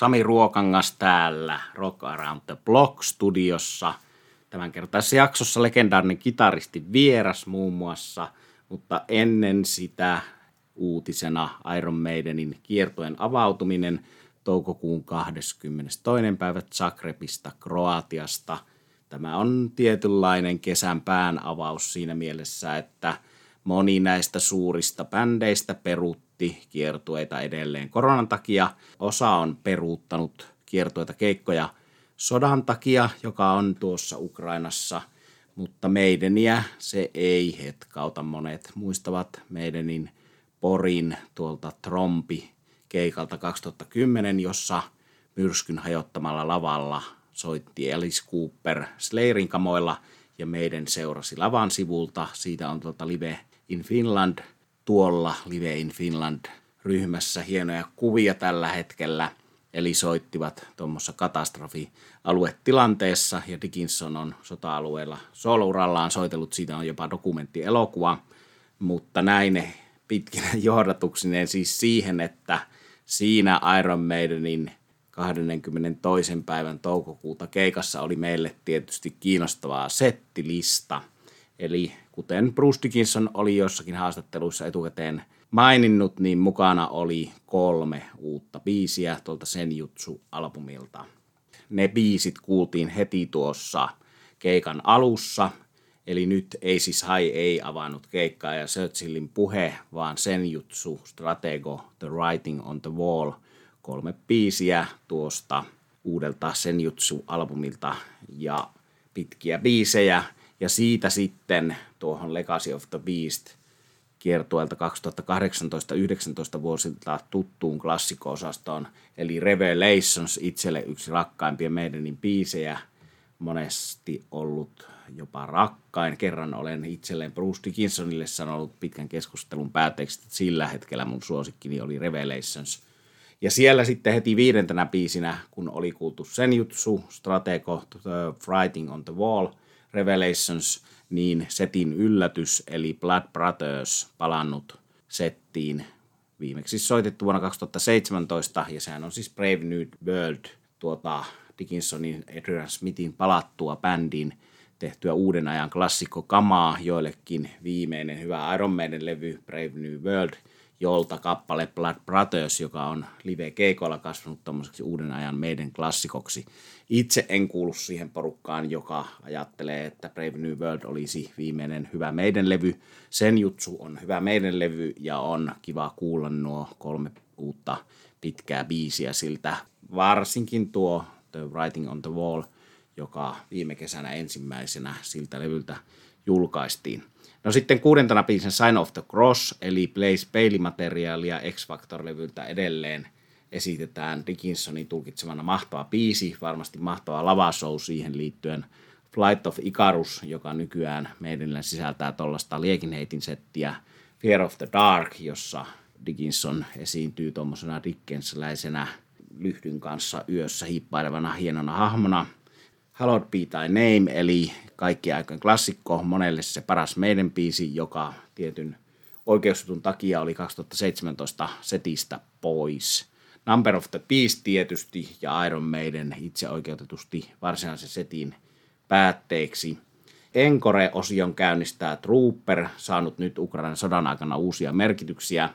Sami Ruokangas täällä Rock Around the Block studiossa. Tämän kertaisessa jaksossa legendaarinen kitaristi vieras muun muassa, mutta ennen sitä uutisena Iron Maidenin kiertojen avautuminen toukokuun 22. päivä Zagrebista, Kroatiasta. Tämä on tietynlainen kesän pään avaus siinä mielessä, että moni näistä suurista bändeistä peruutti kiertueita edelleen koronan takia. Osa on peruuttanut kiertueita keikkoja sodan takia, joka on tuossa Ukrainassa, mutta meideniä se ei hetkauta. Monet muistavat meidänin Porin tuolta Trompi keikalta 2010, jossa myrskyn hajottamalla lavalla soitti Alice Cooper Slayerin kamoilla ja meidän seurasi lavan sivulta. Siitä on tuolta Live in Finland, tuolla Live in Finland ryhmässä hienoja kuvia tällä hetkellä. Eli soittivat tuommoissa katastrofialuetilanteessa ja Dickinson on sota-alueella solourallaan soitellut. Siitä on jopa dokumenttielokuva, mutta näin pitkinä johdatuksineen siis siihen, että siinä Iron Maidenin 22. päivän toukokuuta keikassa oli meille tietysti kiinnostavaa settilista. Eli kuten Bruce Dickinson oli jossakin haastatteluissa etukäteen maininnut, niin mukana oli kolme uutta biisiä tuolta Senjutsu-albumilta. Ne biisit kuultiin heti tuossa keikan alussa – Eli nyt ei siis Hai ei avannut keikkaa ja Churchillin puhe, vaan sen jutsu, Stratego, The Writing on the Wall, kolme biisiä tuosta uudelta Senjutsu-albumilta ja pitkiä biisejä. Ja siitä sitten tuohon Legacy of the Beast kiertueelta 2018-19 vuosilta tuttuun klassikko-osastoon, eli Revelations itselle yksi rakkaimpia meidänin biisejä, monesti ollut jopa rakkain. Kerran olen itselleen Bruce Dickinsonille sanonut pitkän keskustelun päätteeksi, että sillä hetkellä mun suosikkini oli Revelations. Ja siellä sitten heti viidentenä biisinä, kun oli kuultu Senjutsu, Stratego, The Writing on the Wall, Revelations, niin setin yllätys, eli Blood Brothers, palannut settiin viimeksi soitettu vuonna 2017, ja sehän on siis Brave New World, tuota Dickinsonin Adrian Smithin palattua bändiin tehtyä uuden ajan klassikko kamaa, joillekin viimeinen hyvä Iron Maiden levy Brave New World, jolta kappale Blood Brothers, joka on live keikoilla kasvanut tuommoiseksi uuden ajan meidän klassikoksi. Itse en kuulu siihen porukkaan, joka ajattelee, että Brave New World olisi viimeinen hyvä meidän levy. Sen jutsu on hyvä meidän levy ja on kiva kuulla nuo kolme uutta pitkää biisiä siltä. Varsinkin tuo The Writing on the Wall – joka viime kesänä ensimmäisenä siltä levyltä julkaistiin. No sitten kuudentena biisin Sign of the Cross, eli Blaze Bailey-materiaalia X-Factor-levyltä edelleen esitetään Dickinsonin tulkitsemana mahtava biisi, varmasti mahtava lavashow siihen liittyen. Flight of Icarus, joka nykyään meidän sisältää tuollaista liekinheitin settiä. Fear of the Dark, jossa Dickinson esiintyy tuommoisena Dickensläisenä lyhdyn kanssa yössä hiippailevana hienona hahmona – Hallowed Be Thy Name, eli kaikki aikojen klassikko, monelle se paras meidän biisi, joka tietyn oikeusjutun takia oli 2017 setistä pois. Number of the Beast tietysti ja Iron Maiden itse oikeutetusti varsinaisen setin päätteeksi. Encore-osion käynnistää Trooper, saanut nyt Ukrainan sodan aikana uusia merkityksiä.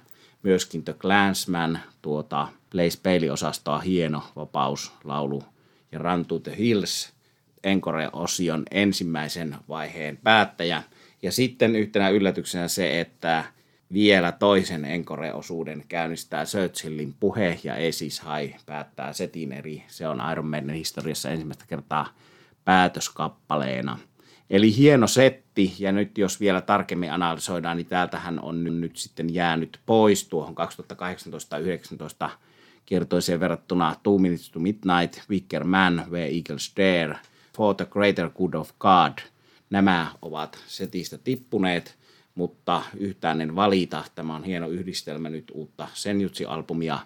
Myöskin The Clansman, tuota Blaze Bailey-osastoa hieno vapauslaulu ja Run to the Hills – Encore-osion ensimmäisen vaiheen päättäjä. Ja sitten yhtenä yllätyksenä se, että vielä toisen Encore-osuuden käynnistää Churchillin puhe ja Esis Hai päättää setin eri. Se on Iron Maiden historiassa ensimmäistä kertaa päätöskappaleena. Eli hieno setti, ja nyt jos vielä tarkemmin analysoidaan, niin täältähän on nyt sitten jäänyt pois tuohon 2018-19 kiertoiseen verrattuna Two Minutes to Midnight, Wicker Man, Where Eagles Dare – For the Greater Good of God. Nämä ovat setistä tippuneet, mutta yhtään en valita. Tämä on hieno yhdistelmä nyt uutta Senjutsi-albumia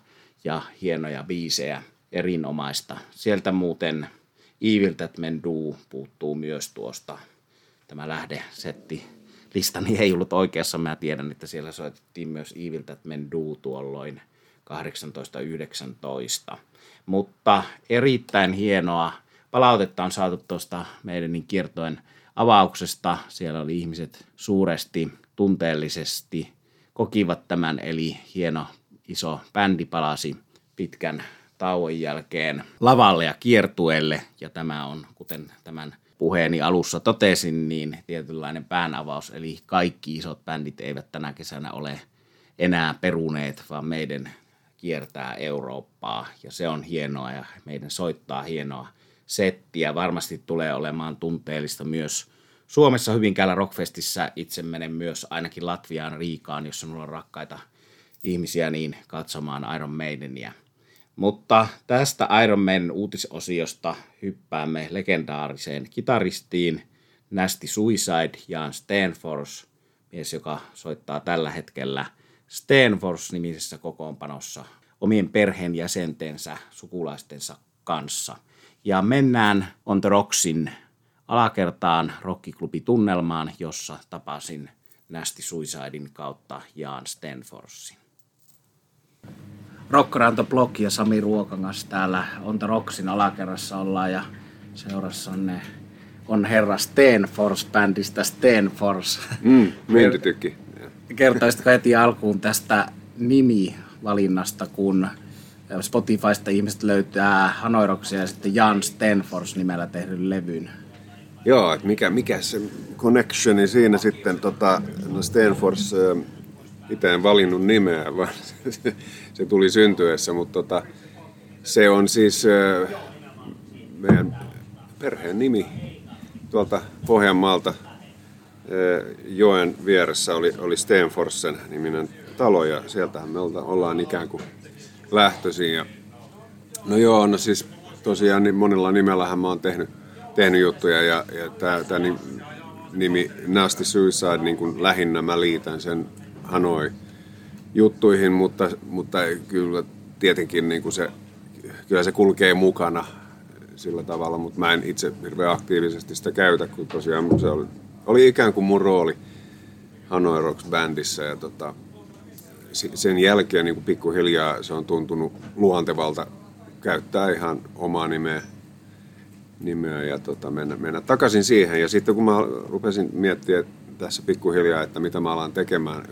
ja hienoja biisejä, erinomaista. Sieltä muuten Evil That Men Do puuttuu myös tuosta. Tämä lähdesetti listani ei ollut oikeassa. Mä tiedän, että siellä soitettiin myös Evil That Men Do tuolloin 1819. Mutta erittäin hienoa palautetta on saatu tuosta meidän kiertoen avauksesta. Siellä oli ihmiset suuresti, tunteellisesti kokivat tämän, eli hieno iso bändi palasi pitkän tauon jälkeen lavalle ja kiertueelle. Ja tämä on, kuten tämän puheeni alussa totesin, niin tietynlainen päänavaus, eli kaikki isot bändit eivät tänä kesänä ole enää peruneet, vaan meidän kiertää Eurooppaa ja se on hienoa ja meidän soittaa hienoa settiä. Varmasti tulee olemaan tunteellista myös Suomessa Hyvinkäällä Rockfestissä. Itse menen myös ainakin Latviaan Riikaan, jossa minulla on rakkaita ihmisiä niin katsomaan Iron Maidenia. Mutta tästä Iron Man uutisosiosta hyppäämme legendaariseen kitaristiin Nasty Suicide Jan Stenfors, mies, joka soittaa tällä hetkellä Stenfors-nimisessä kokoonpanossa omien perheenjäsentensä, sukulaistensa kanssa. Ja mennään On The Rocksin alakertaan rockiklubi-tunnelmaan, jossa tapasin Nasty Suicidein kautta Jaan Stenforsin. Rokkaranto Blog ja Sami Ruokangas täällä On The Rocksin alakerrassa ollaan ja seurassa on, ne, on herra Stenfors bändistä Stenfors. Mm. Kertoisitko heti alkuun tästä nimivalinnasta, kun Spotifysta ihmiset löytää Hanoiroksia ja sitten Jan Stenfors nimellä tehdyn levyn? Joo, että mikä, mikä se connectioni siinä sitten, tota, no Stenfors itse en valinnut nimeä, vaan se, se tuli syntyessä, mutta tota, se on siis meidän perheen nimi tuolta Pohjanmaalta. Joen vieressä oli, oli Stenforsen niminen talo ja sieltähän me ollaan ikään kuin lähtöisin. Ja, no joo, no siis tosiaan niin monella nimellähän mä oon tehnyt, tehnyt juttuja ja, ja tämä nimi Nasty Suicide niin kuin lähinnä mä liitän sen Hanoi juttuihin, mutta, mutta kyllä tietenkin niin kuin se, kyllä se kulkee mukana sillä tavalla, mutta mä en itse hirveän aktiivisesti sitä käytä, kun tosiaan se oli, oli ikään kuin mun rooli Hanoi Rocks bändissä ja tota, sen jälkeen niin kuin pikkuhiljaa se on tuntunut luontevalta käyttää ihan omaa nimeä, nimeä ja tota, mennä, mennä takaisin siihen. Ja sitten kun mä rupesin miettimään tässä pikkuhiljaa, että mitä mä alan tekemään,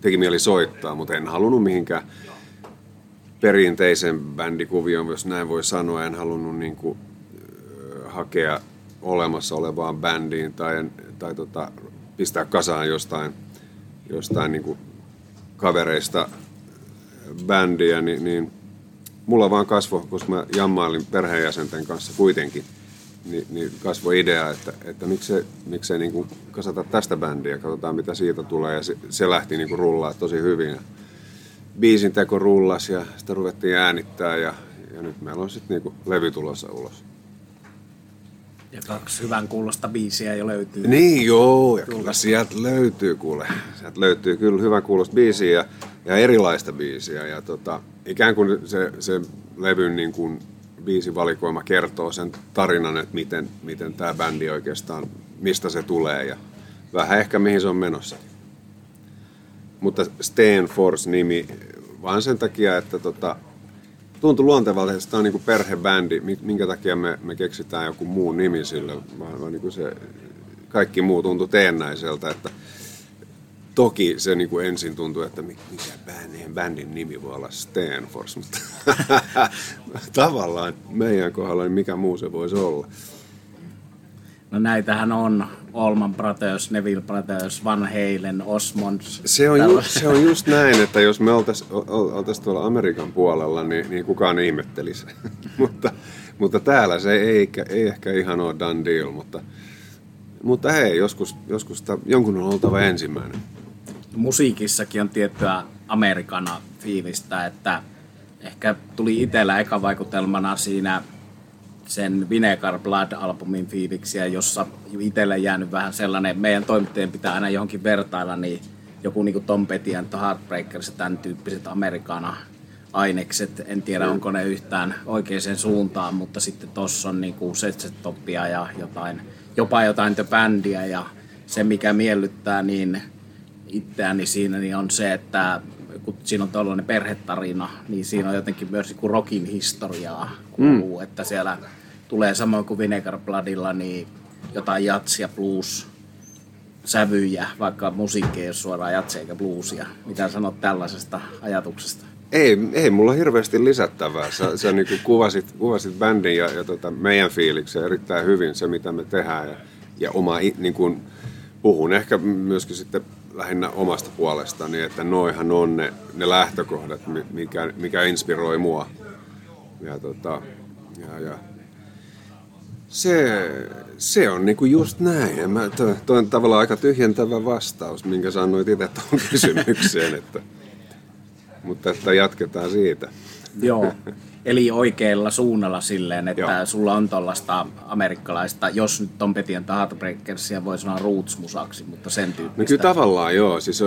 teki mieli soittaa, mutta en halunnut mihinkään perinteisen bändikuvion, jos näin voi sanoa. En halunnut niin kuin, hakea olemassa olevaan bändiin tai, tai tota, pistää kasaan jostain, jostain niin kuin kavereista bändiä, niin, niin mulla vaan kasvo, koska mä jammailin perheenjäsenten kanssa kuitenkin – niin, niin kasvoi idea, että, että miksei, miksei niin kuin kasata tästä bändiä, katsotaan mitä siitä tulee. Ja se, se lähti niin kuin rullaa tosi hyvin. Ja biisin teko rullas ja sitä ruvettiin äänittää ja, ja nyt meillä on sitten niin levy tulossa ulos. Ja kaksi hyvän kuulosta biisiä jo löytyy. Niin joo, ja kyllä sieltä löytyy kuule. Sieltä löytyy kyllä hyvän kuulosta biisiä ja, ja erilaista biisiä. Ja tota, ikään kuin se, se levyn niin kuin biisivalikoima kertoo sen tarinan, että miten, miten tämä bändi oikeastaan, mistä se tulee ja vähän ehkä mihin se on menossa. Mutta Steen Force-nimi vaan sen takia, että tota, tuntui luontevalta, että tämä on niin perhebändi, minkä takia me, me keksitään joku muu nimi sille, vaan, vaan niin se, kaikki muu tuntui teennäiseltä, että Toki se niin kuin ensin tuntui, että mikä bändin, bändin nimi voi olla Stanford, mutta tavallaan meidän kohdalla niin mikä muu se voisi olla. No näitähän on Allman Brothers, Neville Brothers, Van Halen, Osmonds. Se on, ju, se on just näin, että jos me oltaisiin oltais tuolla Amerikan puolella, niin, niin kukaan ihmettelisi. mutta, mutta täällä se ei, ei ehkä ihan ole done deal, mutta, mutta hei, joskus, joskus ta, jonkun on oltava ensimmäinen musiikissakin on tiettyä Amerikana fiilistä, että ehkä tuli itsellä eka vaikutelmana siinä sen Vinegar Blood-albumin fiiliksiä, jossa itselle jäänyt vähän sellainen, meidän toimittajien pitää aina johonkin vertailla, niin joku niin kuin Tom Petty and the Heartbreakers ja tämän tyyppiset Amerikana ainekset. En tiedä, mm. onko ne yhtään oikeaan suuntaan, mutta sitten tossa on niin kuin Toppia ja jotain, jopa jotain The Bandia ja se, mikä miellyttää, niin itseäni siinä niin on se, että kun siinä on tällainen perhetarina, niin siinä on jotenkin myös niin rockin historiaa kuuluu, mm. että siellä tulee samoin kuin Vinegar Bloodilla, niin jotain jatsia, blues, sävyjä, vaikka musiikki ei ole suoraan jatsia eikä bluesia. Mitä sanot tällaisesta ajatuksesta? Ei, ei mulla hirveästi lisättävää. Sä, sä niin kuvasit, kuvasit bändin ja, ja tota, meidän fiiliksen erittäin hyvin, se mitä me tehdään. Ja, ja oma, niin kuin, puhun ehkä myöskin sitten lähinnä omasta puolestani, että noihan on ne, ne lähtökohdat, mikä, mikä inspiroi mua. Ja, tota, ja, ja se, se on niinku just näin. mä, toi, toi on tavallaan aika tyhjentävä vastaus, minkä sanoit itse tuohon kysymykseen. Että, mutta että jatketaan siitä. Joo, eli oikealla suunnalla silleen, että Joo. sulla on tuollaista amerikkalaista, jos nyt Tom Petty and Heartbreakersia voi sanoa roots-musaksi, mutta sen tyyppistä. No kyllä tavallaan joo, siis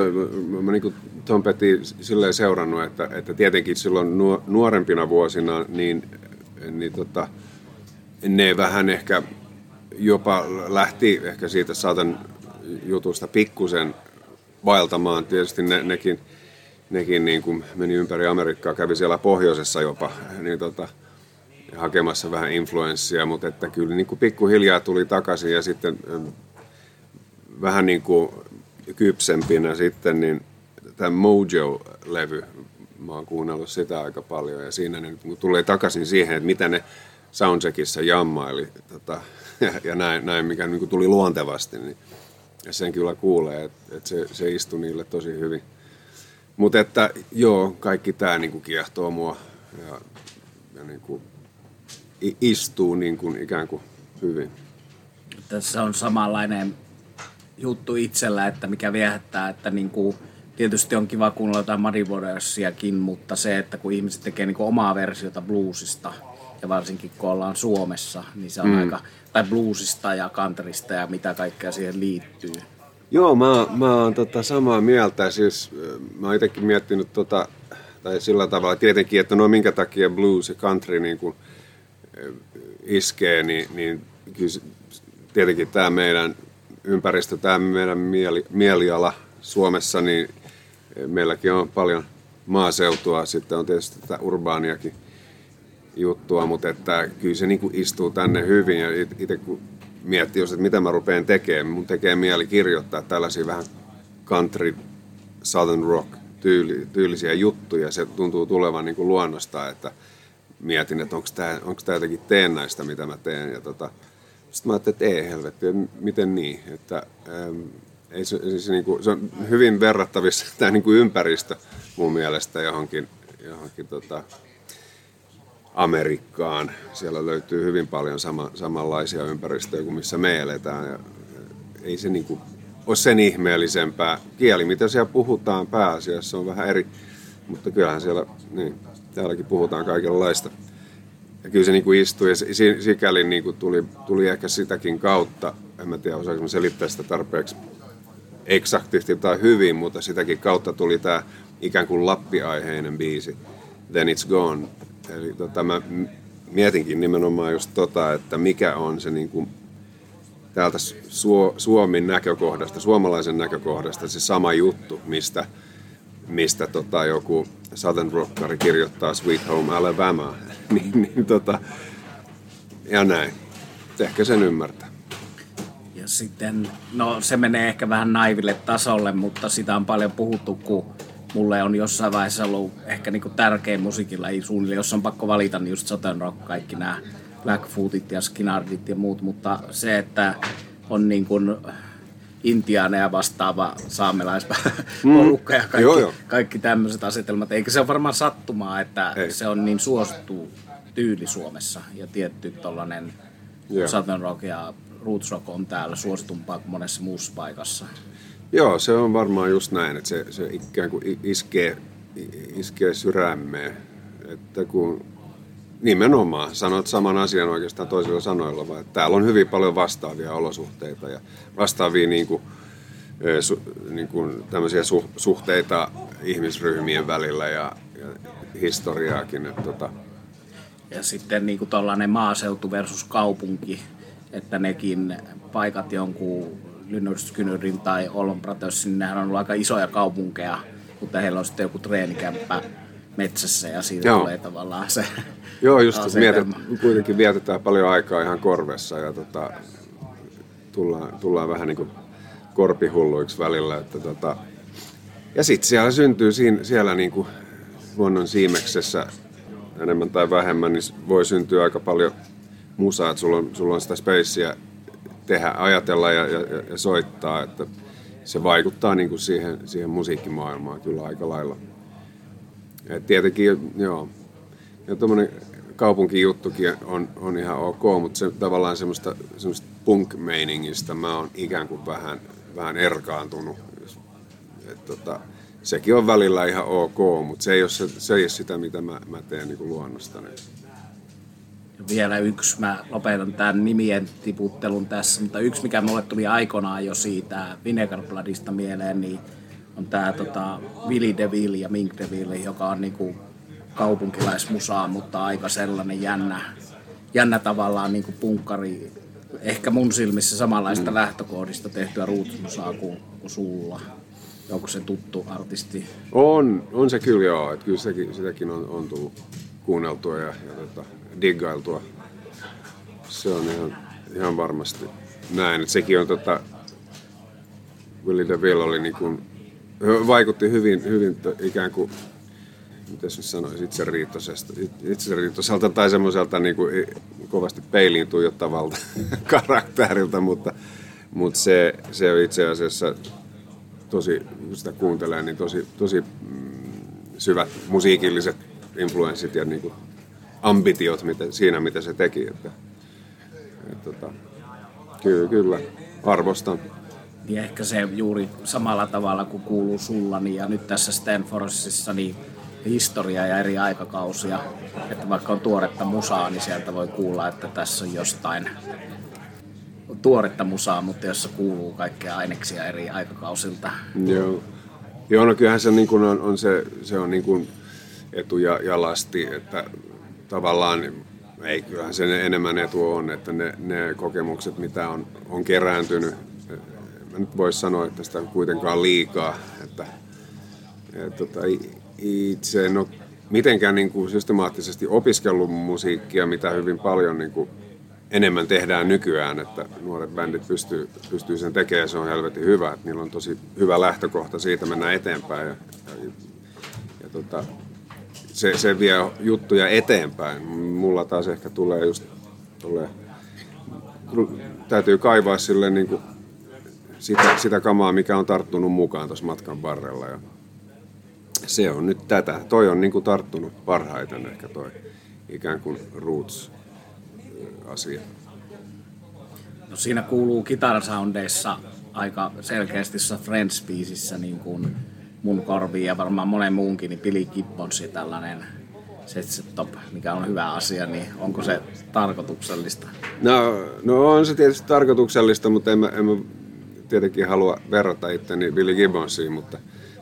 mä, mä niin Tom Petty silleen seurannut, että, että tietenkin silloin nuorempina vuosina niin, niin tota, ne vähän ehkä jopa lähti ehkä siitä saatan jutusta pikkusen vaeltamaan. Tietysti ne, nekin, nekin niin kuin meni ympäri Amerikkaa, kävi siellä pohjoisessa jopa niin tota, hakemassa vähän influenssia, mutta että kyllä niin kuin pikkuhiljaa tuli takaisin ja sitten ähm, vähän niin kuin kypsempinä sitten, niin tämä Mojo-levy, mä oon kuunnellut sitä aika paljon ja siinä ne tulee takaisin siihen, että mitä ne soundcheckissa jammaili tota, ja, ja näin, näin, mikä niin kuin tuli luontevasti, niin ja sen kyllä kuulee, että, että se, se istui niille tosi hyvin. Mutta että joo, kaikki tämä niin kiehtoo mua ja, ja niin kuin istuu niin kuin ikään kuin hyvin. Tässä on samanlainen juttu itsellä, että mikä viehättää, että niin kuin, tietysti on kiva kuunnella jotain Muddy mutta se, että kun ihmiset tekee niin kuin omaa versiota bluesista, ja varsinkin kun ollaan Suomessa, niin se on mm. aika, tai bluesista ja countrysta ja mitä kaikkea siihen liittyy. Joo, mä, mä oon tota samaa mieltä. Siis, mä oon itsekin miettinyt tota, tai sillä tavalla tietenkin, että no minkä takia blues ja country niin kuin iskee, niin, niin kyllä tietenkin tämä meidän ympäristö, tämä meidän mieli, mieliala Suomessa, niin meilläkin on paljon maaseutua, sitten on tietysti tätä urbaaniakin juttua, mutta että kyllä se niin kuin istuu tänne hyvin ja itse kun miettii jos, että mitä mä rupean tekemään, mun tekee mieli kirjoittaa tällaisia vähän country, southern rock tyyli, tyylisiä juttuja. Se tuntuu tulevan niin kuin luonnosta, että mietin, että onko tämä, onko tämä jotenkin teennäistä, mitä mä teen. Ja tota, sitten mä ajattelin, että ei helvetti, miten niin, että ähm, ei se, se, niin kuin, se on hyvin verrattavissa tämä niin kuin ympäristö mun mielestä johonkin, johonkin tota, Amerikkaan. Siellä löytyy hyvin paljon sama, samanlaisia ympäristöjä kuin missä me eletään. Ja ei se niin kuin ole sen ihmeellisempää. Kieli, mitä siellä puhutaan pääasiassa, on vähän eri, mutta kyllähän siellä, niin, täälläkin puhutaan kaikenlaista. Ja kyllä se niin kuin istui ja sikäli niin kuin tuli, tuli ehkä sitäkin kautta, en mä tiedä osaanko selittää sitä tarpeeksi eksaktisti tai hyvin, mutta sitäkin kautta tuli tämä ikään kuin lappiaiheinen biisi, Then It's Gone, Eli tota, mä mietinkin nimenomaan just tota, että mikä on se niin kuin, täältä Suomen näkökohdasta, suomalaisen näkökohdasta se sama juttu, mistä, mistä tota, joku Southern Rockari kirjoittaa Sweet Home Alabama. niin, niin, tota, ja näin. Ehkä sen ymmärtää. Ja sitten, no se menee ehkä vähän naiville tasolle, mutta sitä on paljon puhuttu, kun mulle on jossain vaiheessa ollut ehkä niinku tärkein musiikilaji suunnilleen, jos on pakko valita, niin just Southern Rock, kaikki nämä Blackfootit ja Skinnardit ja muut, mutta se, että on niin kuin intiaaneja vastaava saamelaisporukka mm. ja kaikki, joo, joo. kaikki tämmöiset asetelmat. Eikä se ole varmaan sattumaa, että Ei. se on niin suosittu tyyli Suomessa ja tietty tollanen Southern Rock ja Roots Rock on täällä suositumpaa kuin monessa muussa paikassa. Joo, se on varmaan just näin, että se, se ikään kuin iskee, iskee sydämeen. Että kun nimenomaan sanot saman asian oikeastaan toisilla sanoilla, vaan että täällä on hyvin paljon vastaavia olosuhteita ja vastaavia niin kuin, niin kuin tämmöisiä su, suhteita ihmisryhmien välillä ja, ja historiaakin. Että, tota. Ja sitten niin kuin maaseutu versus kaupunki, että nekin paikat jonkun Lynyrd Skynyrdin tai Ollon Brothersin, nehän on ollut aika isoja kaupunkeja mutta heillä on sitten joku treenikämppä metsässä ja siitä Joo. tulee tavallaan se Joo, just mietit, kuitenkin vietetään paljon aikaa ihan korvessa ja tota, tullaan, tullaan vähän niin kuin korpihulluiksi välillä. Että tota, ja sitten siellä syntyy siinä, siellä niin kuin luonnon siimeksessä enemmän tai vähemmän, niin voi syntyä aika paljon musaa, että sulla on, sulla on sitä spacea tehdä, ajatella ja, ja, ja soittaa, että se vaikuttaa niin kuin siihen, siihen musiikkimaailmaan kyllä aika lailla. Et tietenkin, joo, ja tuommoinen kaupunkijuttukin on, on ihan ok, mutta se tavallaan semmoista, semmoista punk-meiningistä mä oon ikään kuin vähän, vähän erkaantunut. Et tota, sekin on välillä ihan ok, mutta se ei ole, se, se ei ole sitä, mitä mä, mä teen niin kuin luonnostani. Vielä yksi, mä lopetan tämän nimien tiputtelun tässä, mutta yksi mikä mulle tuli aikoinaan jo siitä Vinegar Bloodista mieleen, niin on tämä tota, Willy DeVille ja Mink DeVille, joka on niinku kaupunkilaismusaa, mutta aika sellainen jännä, jännä tavallaan niinku punkkari, ehkä mun silmissä samanlaista lähtökohdista tehtyä rootsmusaa kuin, kuin sulla. Onko se tuttu artisti? On, on se kyllä joo, että kyllä sitäkin, sitäkin on, on tullut kuunneltua ja, ja tota, diggailtua. Se on ihan, ihan varmasti näin. Sekin on tota, Willy DeVille oli niin kuin, vaikutti hyvin, hyvin ikään kuin, miten nyt sanoisi, itseriittoisesta, itseriittoiselta tai semmoiselta niin kuin kovasti peiliin tuijottavalta karakterilta, mutta, mutta se, se on itse asiassa tosi, kun sitä kuuntelee, niin tosi, tosi mm, syvät musiikilliset influenssit ja niin kuin ambitiot mitä, siinä, mitä se teki. Että, et, tota, kyllä, kyllä, arvostan. niin ehkä se juuri samalla tavalla kuin kuuluu sulla, niin ja nyt tässä Stanfordissa niin historia ja eri aikakausia, että vaikka on tuoretta musaa, niin sieltä voi kuulla, että tässä on jostain tuoretta musaa, mutta jossa kuuluu kaikkea aineksia eri aikakausilta. Joo. Joo, no kyllähän se, niin kuin on, on se, se on niin kuin etu ja, ja lasti, että tavallaan ei, kyllähän se enemmän etu on, että ne, ne kokemukset, mitä on, on kerääntynyt, mä nyt voisi sanoa, että sitä on kuitenkaan liikaa, että, että tota, itse en ole mitenkään niin kuin systemaattisesti opiskellut musiikkia, mitä hyvin paljon niin kuin enemmän tehdään nykyään, että nuoret bändit pystyy, pystyy sen tekemään, se on helvetin hyvä, että niillä on tosi hyvä lähtökohta siitä mennä eteenpäin ja, ja, ja tota, se, se vie juttuja eteenpäin. Mulla taas ehkä tulee just tulee, täytyy kaivaa sille niin kuin sitä, sitä kamaa, mikä on tarttunut mukaan tuossa matkan varrella. Ja se on nyt tätä. Toi on niin kuin tarttunut parhaiten ehkä toi ikään kuin roots-asia. No siinä kuuluu kitarasoundeissa aika selkeästi se Friends-biisissä niin kuin mun korviin ja varmaan monen muunkin, niin Billy Gibbons ja tällainen set top, mikä on hyvä asia, niin onko se tarkoituksellista? No, no on se tietysti tarkoituksellista, mutta en mä, en mä tietenkin halua verrata itteni Billy Gibbonsiin, mutta,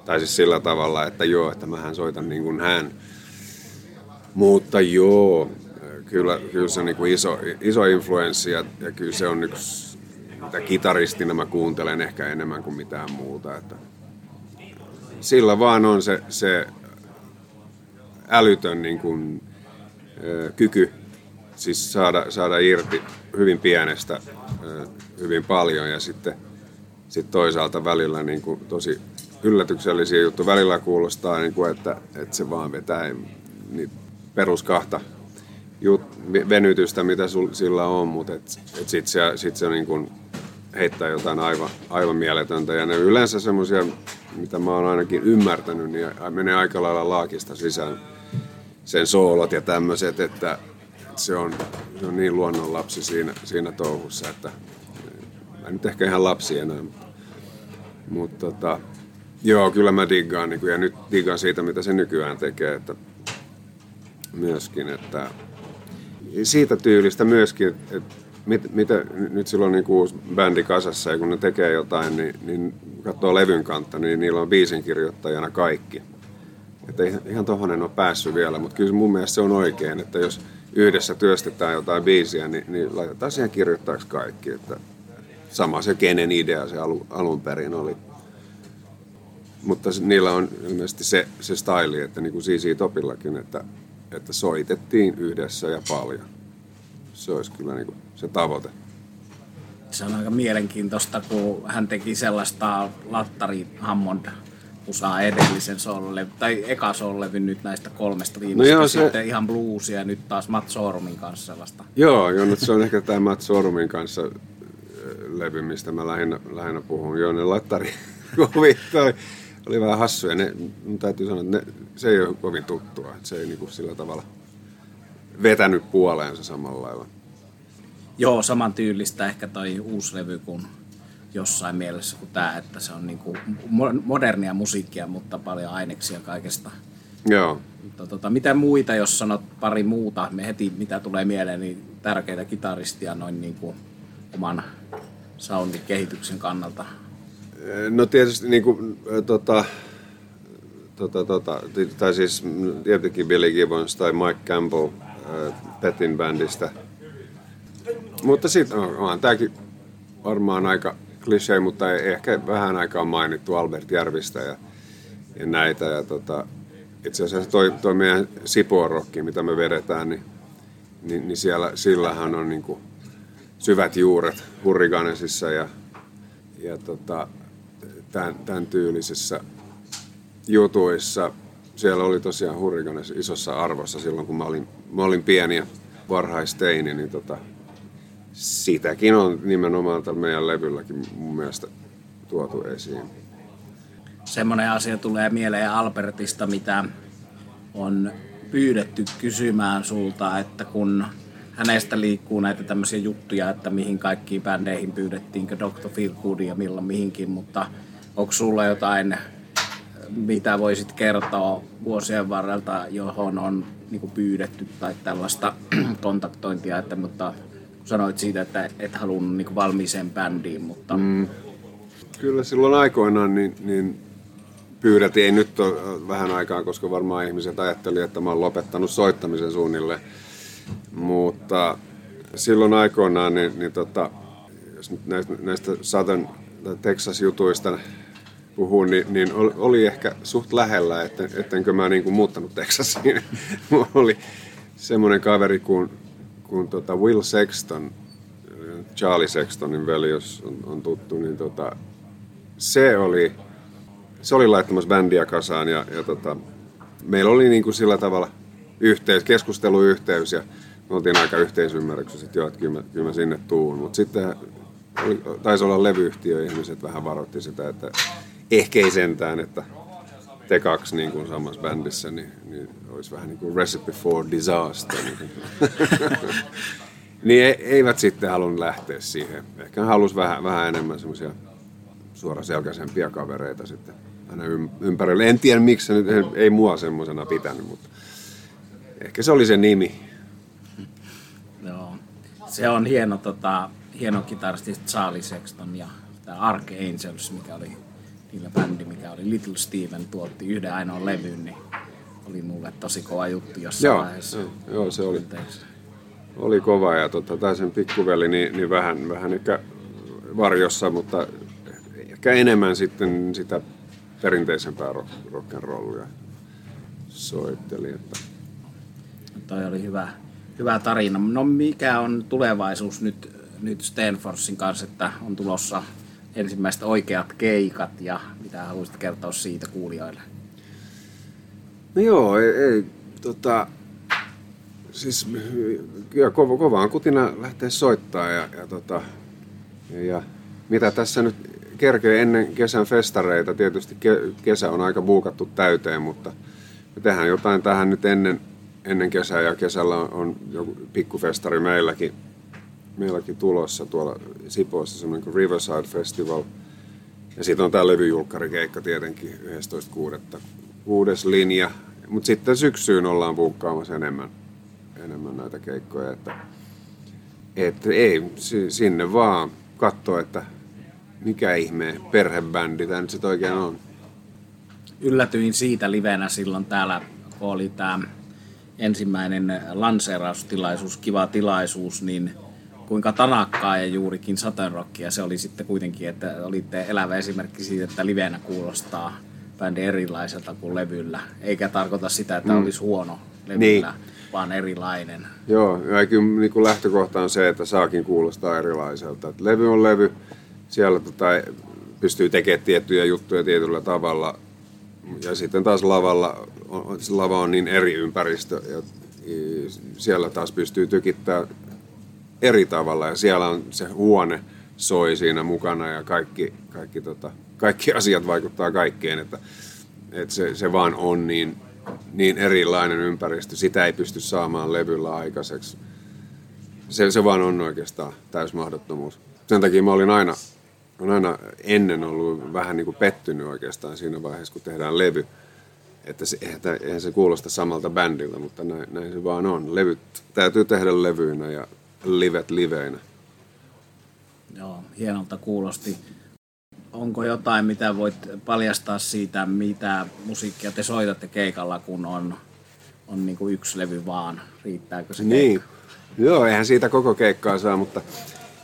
tai siis sillä tavalla, että joo, että mähän soitan niin kuin hän. Mutta joo, kyllä, kyllä se on niin kuin iso, iso influenssi ja, ja kyllä se on yksi, mitä kitaristina mä kuuntelen ehkä enemmän kuin mitään muuta. Että sillä vaan on se, se älytön niin kuin, kyky siis saada, saada irti hyvin pienestä hyvin paljon ja sitten sit toisaalta välillä niin kuin tosi yllätyksellisiä juttuja. Välillä kuulostaa, niin kuin, että, että se vaan vetää niin perus kahta jut, venytystä, mitä sul, sillä on, mutta et, et sitten se, sit se niin kuin heittää jotain aivan, aivan mieletöntä. Ja ne yleensä semmoisia, mitä mä oon ainakin ymmärtänyt, niin menee aika lailla laakista sisään sen soolot ja tämmöiset, että se on, se on niin luonnonlapsi siinä, siinä touhussa, että mä nyt ehkä ihan lapsi enää, mutta, mutta tota, joo, kyllä mä diggaan niin kuin, ja nyt diggaan siitä, mitä se nykyään tekee, että myöskin, että siitä tyylistä myöskin, että mit, mitä, nyt silloin niin uusi bändi kasassa ja kun ne tekee jotain, niin, niin katsoo levyn kantta, niin niillä on biisinkirjoittajana kaikki. Että ihan, ihan tohon en ole päässyt vielä, mutta kyllä mun mielestä se on oikein, että jos yhdessä työstetään jotain biisiä, niin, niin laitetaan siihen kirjoittajaksi kaikki. Että sama se kenen idea se alu, alun perin oli. mutta niillä on ilmeisesti se, se style, että niin kuin CC Topillakin, että, että soitettiin yhdessä ja paljon. Se olisi kyllä niin kuin se tavoite. Se on aika mielenkiintoista, kun hän teki sellaista Lattari Hammond musaa edellisen soololevy, tai eka soololevy nyt näistä kolmesta viimeistä, no joo, se... sitten ihan bluesia ja nyt taas Matt Sorumin kanssa sellaista. Joo, joo nyt se on ehkä tämä Matt Sorumin kanssa levy, mistä mä lähinnä, lähinnä puhun. Joo, ne Lattari kovin, toi, oli vähän hassuja. Ne, täytyy sanoa, että ne, se ei ole kovin tuttua. Että se ei niinku sillä tavalla vetänyt puoleensa samalla lailla. Joo, saman tyylistä ehkä toi uusi levy kuin jossain mielessä kuin tämä, että se on niinku modernia musiikkia, mutta paljon aineksia kaikesta. Joo. Mutta tota, mitä muita, jos sanot pari muuta, me heti mitä tulee mieleen, niin tärkeitä kitaristia noin niin kuin oman soundin kehityksen kannalta? No tietysti niin kuin, tota, tota, tota, tai siis tietenkin Billy Gibbons tai Mike Campbell Petin bändistä. Mutta sitten on, on tämäkin varmaan aika klisee, mutta ehkä vähän aikaa mainittu Albert Järvistä ja, ja näitä. Ja tota, itse asiassa toi, toi meidän Sipoorokki, mitä me vedetään, niin, niin, niin siellä, sillähän on niin kuin syvät juuret Hurriganesissa ja, ja tota, tämän, tämän tyylisessä jutuissa. Siellä oli tosiaan Hurriganes isossa arvossa silloin, kun mä olin, mä olin pieni ja varhaisteini, niin tota, sitäkin on nimenomaan tällä meidän levylläkin mun mielestä tuotu esiin. Semmoinen asia tulee mieleen Albertista, mitä on pyydetty kysymään sulta, että kun hänestä liikkuu näitä tämmöisiä juttuja, että mihin kaikkiin bändeihin pyydettiinkö Dr. Feelgood ja milloin mihinkin, mutta onko sulla jotain, mitä voisit kertoa vuosien varrelta, johon on niin pyydetty tai tällaista kontaktointia, että, mutta sanoit siitä, että et halunnut niin valmiiseen bändiin, mutta... Mm. Kyllä silloin aikoinaan niin, niin pyydettiin, ei nyt ole vähän aikaa, koska varmaan ihmiset ajattelivat, että mä oon lopettanut soittamisen suunnilleen. Mutta silloin aikoinaan, niin, niin tota, jos nyt näistä, näistä Southern Texas-jutuista puhuu, niin, niin oli ehkä suht lähellä, että, ettenkö mä niin kuin muuttanut Texasiin. Mulla oli semmoinen kaveri kuin, kuin tota Will Sexton, Charlie Sextonin veli, jos on, on tuttu, niin tota, se oli, se oli laittamassa bändiä kasaan ja, ja tota, meillä oli niin kuin sillä tavalla yhteys, keskusteluyhteys ja me oltiin aika yhteisymmärryksessä, että joo, että kyllä mä, kyllä mä sinne tuun. Mutta sitten taisi olla levyyhtiö, ihmiset vähän varoitti sitä, että ehkä ei sentään, että te kaksi niin kuin samassa bändissä, niin, niin olisi vähän niin kuin recipe for disaster. Niin, niin eivät sitten halunnut lähteä siihen. Ehkä halusi vähän, vähän enemmän semmoisia suoraselkäisempiä kavereita sitten aina ympärille. En tiedä miksi nyt ei mua semmoisena pitänyt, mutta ehkä se oli se nimi. Joo. Se on hieno, tota, hieno kitaristi Charlie Sexton ja tämä Archangels, mikä oli niillä bändi, mikä oli Little Steven, tuotti yhden ainoan levyn, niin oli mulle tosi kova juttu jossain joo, vaiheessa. Joo, joo se oli, oli kova ja tota, tämä sen pikkuveli niin, niin vähän, vähän ehkä varjossa, mutta ehkä enemmän sitten sitä perinteisempää rock, rock'n'rollia soitteli. Että. Toi oli hyvä, hyvä tarina. No mikä on tulevaisuus nyt, nyt Stanfordsin kanssa, että on tulossa ensimmäiset oikeat keikat ja mitä haluaisit kertoa siitä kuulijoille? No joo, ei, ei tota, siis kyllä kova, kovaan kutina lähtee soittaa ja, ja, tota, ja, mitä tässä nyt kerkee ennen kesän festareita. Tietysti kesä on aika buukattu täyteen, mutta me tehdään jotain tähän nyt ennen, ennen kesää ja kesällä on, on joku pikkufestari meilläkin, meilläkin tulossa tuolla Sipoossa, semmoinen kuin Riverside Festival. Ja sitten on tämä levyjulkkarikeikka tietenkin 11.6. Kuudes linja. Mutta sitten syksyyn ollaan buukkaamassa enemmän, enemmän näitä keikkoja. Että, että ei, sinne vaan katsoa, että mikä ihme perhebändi tämä nyt sitten oikein on? Yllätyin siitä livenä silloin täällä, kun oli tämä ensimmäinen lanseeraustilaisuus, kiva tilaisuus, niin kuinka tanakkaa ja juurikin Saturn Rockia se oli sitten kuitenkin, että olitte elävä esimerkki siitä, että livenä kuulostaa bändi erilaiselta kuin levyllä. Eikä tarkoita sitä, että Mm. olisi huono levyllä, vaan erilainen. Joo, ja kyllä niin kuin lähtökohta on se, että saakin kuulostaa erilaiselta. Et levy on levy, siellä tota, pystyy tekemään tiettyjä juttuja tietyllä tavalla. Ja sitten taas lavalla, on, lava on niin eri ympäristö, ja siellä taas pystyy tykittämään eri tavalla. Ja siellä on se huone soi siinä mukana ja kaikki, kaikki, tota, kaikki asiat vaikuttaa kaikkeen. Että, että se, se vaan on niin, niin erilainen ympäristö. Sitä ei pysty saamaan levyllä aikaiseksi. Se, se vaan on oikeastaan täys mahdottomuus. Sen takia mä olin aina, olen aina ennen ollut vähän niin kuin pettynyt oikeastaan siinä vaiheessa, kun tehdään levy. Että se, eihän se kuulosta samalta bändiltä, mutta näin, näin se vaan on. Levyt täytyy tehdä levyinä ja livet liveinä. Joo, hienolta kuulosti. Onko jotain, mitä voit paljastaa siitä, mitä musiikkia te soitatte keikalla, kun on, on niin kuin yksi levy vaan? Riittääkö se Niin. keikka? Joo, eihän siitä koko keikkaa saa, mutta,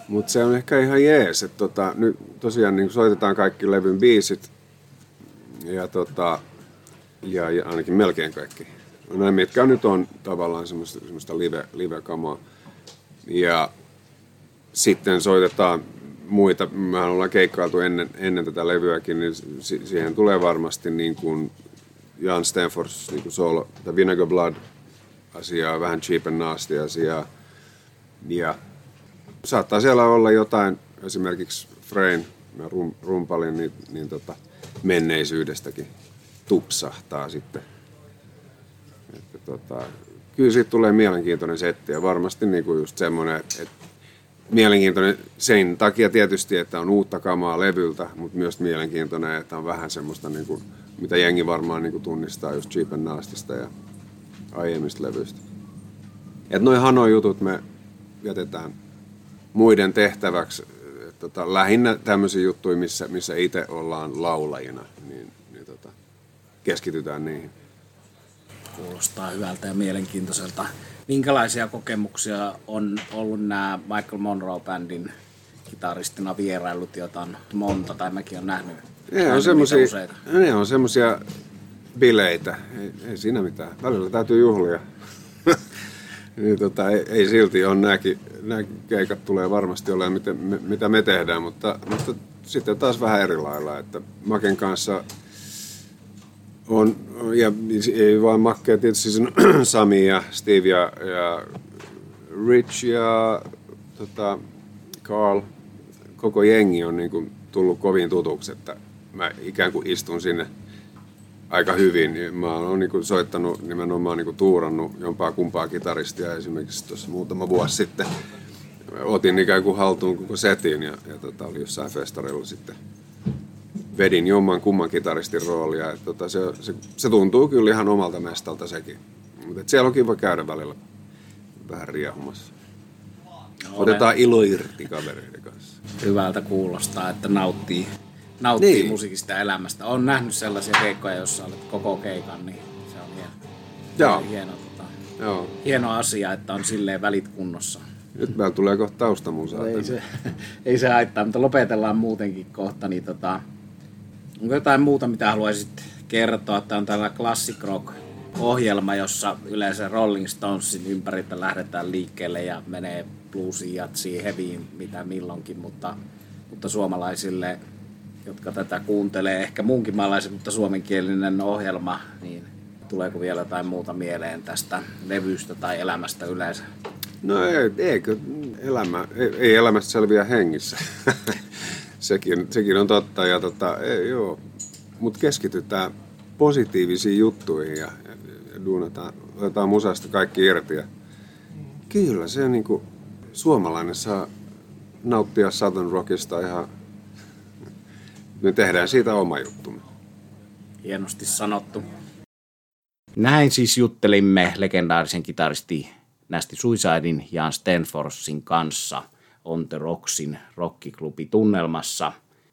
mutta se on ehkä ihan jees. Että tota, nyt tosiaan niin soitetaan kaikki levyn biisit ja, tota, ja, ja ainakin melkein kaikki. Nämä, mitkä nyt on tavallaan semmoista, semmoista live, live-kamaa. Ja sitten soitetaan muita. Mehän ollaan keikkailtu ennen, ennen tätä levyäkin, niin si- siihen tulee varmasti niin kuin Jan Stenfors niin kuin solo, The Vinegar Blood asiaa, vähän Cheap and Nasty asiaa. Ja saattaa siellä olla jotain, esimerkiksi Frein, rum, rumpalin, niin, niin tota, menneisyydestäkin tupsahtaa sitten. Että tota, kyllä siitä tulee mielenkiintoinen setti ja varmasti niin kuin just semmoinen, että mielenkiintoinen sen takia tietysti, että on uutta kamaa levyltä, mutta myös mielenkiintoinen, että on vähän semmoista, niin kuin, mitä jengi varmaan niin kuin tunnistaa just Cheap and Nastysta ja aiemmista levyistä. Et noi Hanoi-jutut me jätetään muiden tehtäväksi. Tota, lähinnä tämmöisiä juttuja, missä, missä itse ollaan laulajina, niin, niin tota, keskitytään niihin. Kuulostaa hyvältä ja mielenkiintoiselta. Minkälaisia kokemuksia on ollut nämä Michael Monroe-bändin kitaristina vierailut, joita on monta, tai mäkin olen nähnyt, Ne on useita. ne on bileitä. Ei, ei siinä mitään. Välillä täytyy juhlia. niin tota, ei, ei, silti on nämäkin, nämä keikat tulee varmasti olemaan, miten, me, mitä me tehdään, mutta, mutta sitten taas vähän eri lailla. Että Maken kanssa on, ja ei vaan Makke, tietysti siinä on Sami ja Steve ja, ja Rich ja tota, Carl, koko jengi on niin kuin tullut kovin tutuksi, että mä ikään kuin istun sinne aika hyvin. Mä oon niin soittanut nimenomaan niin kuin tuurannut jompaa kumpaa kitaristia esimerkiksi tuossa muutama vuosi sitten. Otin ikään kuin haltuun koko setin ja, ja tota, oli jossain festarilla sitten vedin jomman kumman kitaristin roolia. Et tota, se, se, se, tuntuu kyllä ihan omalta mestalta sekin. Mutta siellä on kiva käydä välillä vähän riehumassa. Otetaan ilo irti kavereiden kanssa. Hyvältä kuulostaa, että nauttii, nauttii Niin. musiikista ja elämästä. Olen nähnyt sellaisia keikkoja, joissa olet koko keikan, niin se on hieno, Joo. hieno, tota, Joo. hieno asia, että on silleen välit kunnossa. Nyt meillä tulee kohta taustamusaa. Ei se, ei se haittaa, mutta lopetellaan muutenkin kohta. Niin tota, onko jotain muuta, mitä haluaisit kertoa? Tämä on tällä Classic Rock ohjelma, jossa yleensä Rolling Stonesin ympäriltä lähdetään liikkeelle ja menee bluesiin, jatsiin, heviin, mitä milloinkin, mutta, mutta suomalaisille, jotka tätä kuuntelee, ehkä muunkin maalaisen, mutta suomenkielinen ohjelma, niin tuleeko vielä jotain muuta mieleen tästä levystä tai elämästä yleensä? No ei, eikö elämä, ei, ei elämästä selviä hengissä. sekin, sekin on totta. Ja tota, ei, joo. Mutta keskitytään positiivisiin juttuihin ja, ja, ja duunataan, otetaan musasta kaikki irti. Ja kyllä se niin kuin, suomalainen saa nauttia Southern Rockista ihan... Me tehdään siitä oma juttumme. Hienosti sanottu. Näin siis juttelimme legendaarisen kitaristi Nästi Suicidein Jan Stenforsin kanssa On The Rocksin rockiklubi tunnelmassa.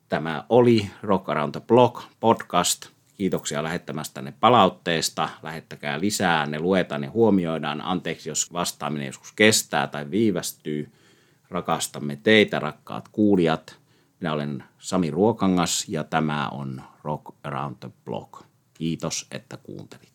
Tämä oli Rock Around the Block podcast. Kiitoksia lähettämästänne palautteesta. Lähettäkää lisää, ne luetaan ne huomioidaan. Anteeksi, jos vastaaminen joskus kestää tai viivästyy. Rakastamme teitä, rakkaat kuulijat. Minä olen Sami Ruokangas ja tämä on Rock Around the Block. Kiitos, että kuuntelit.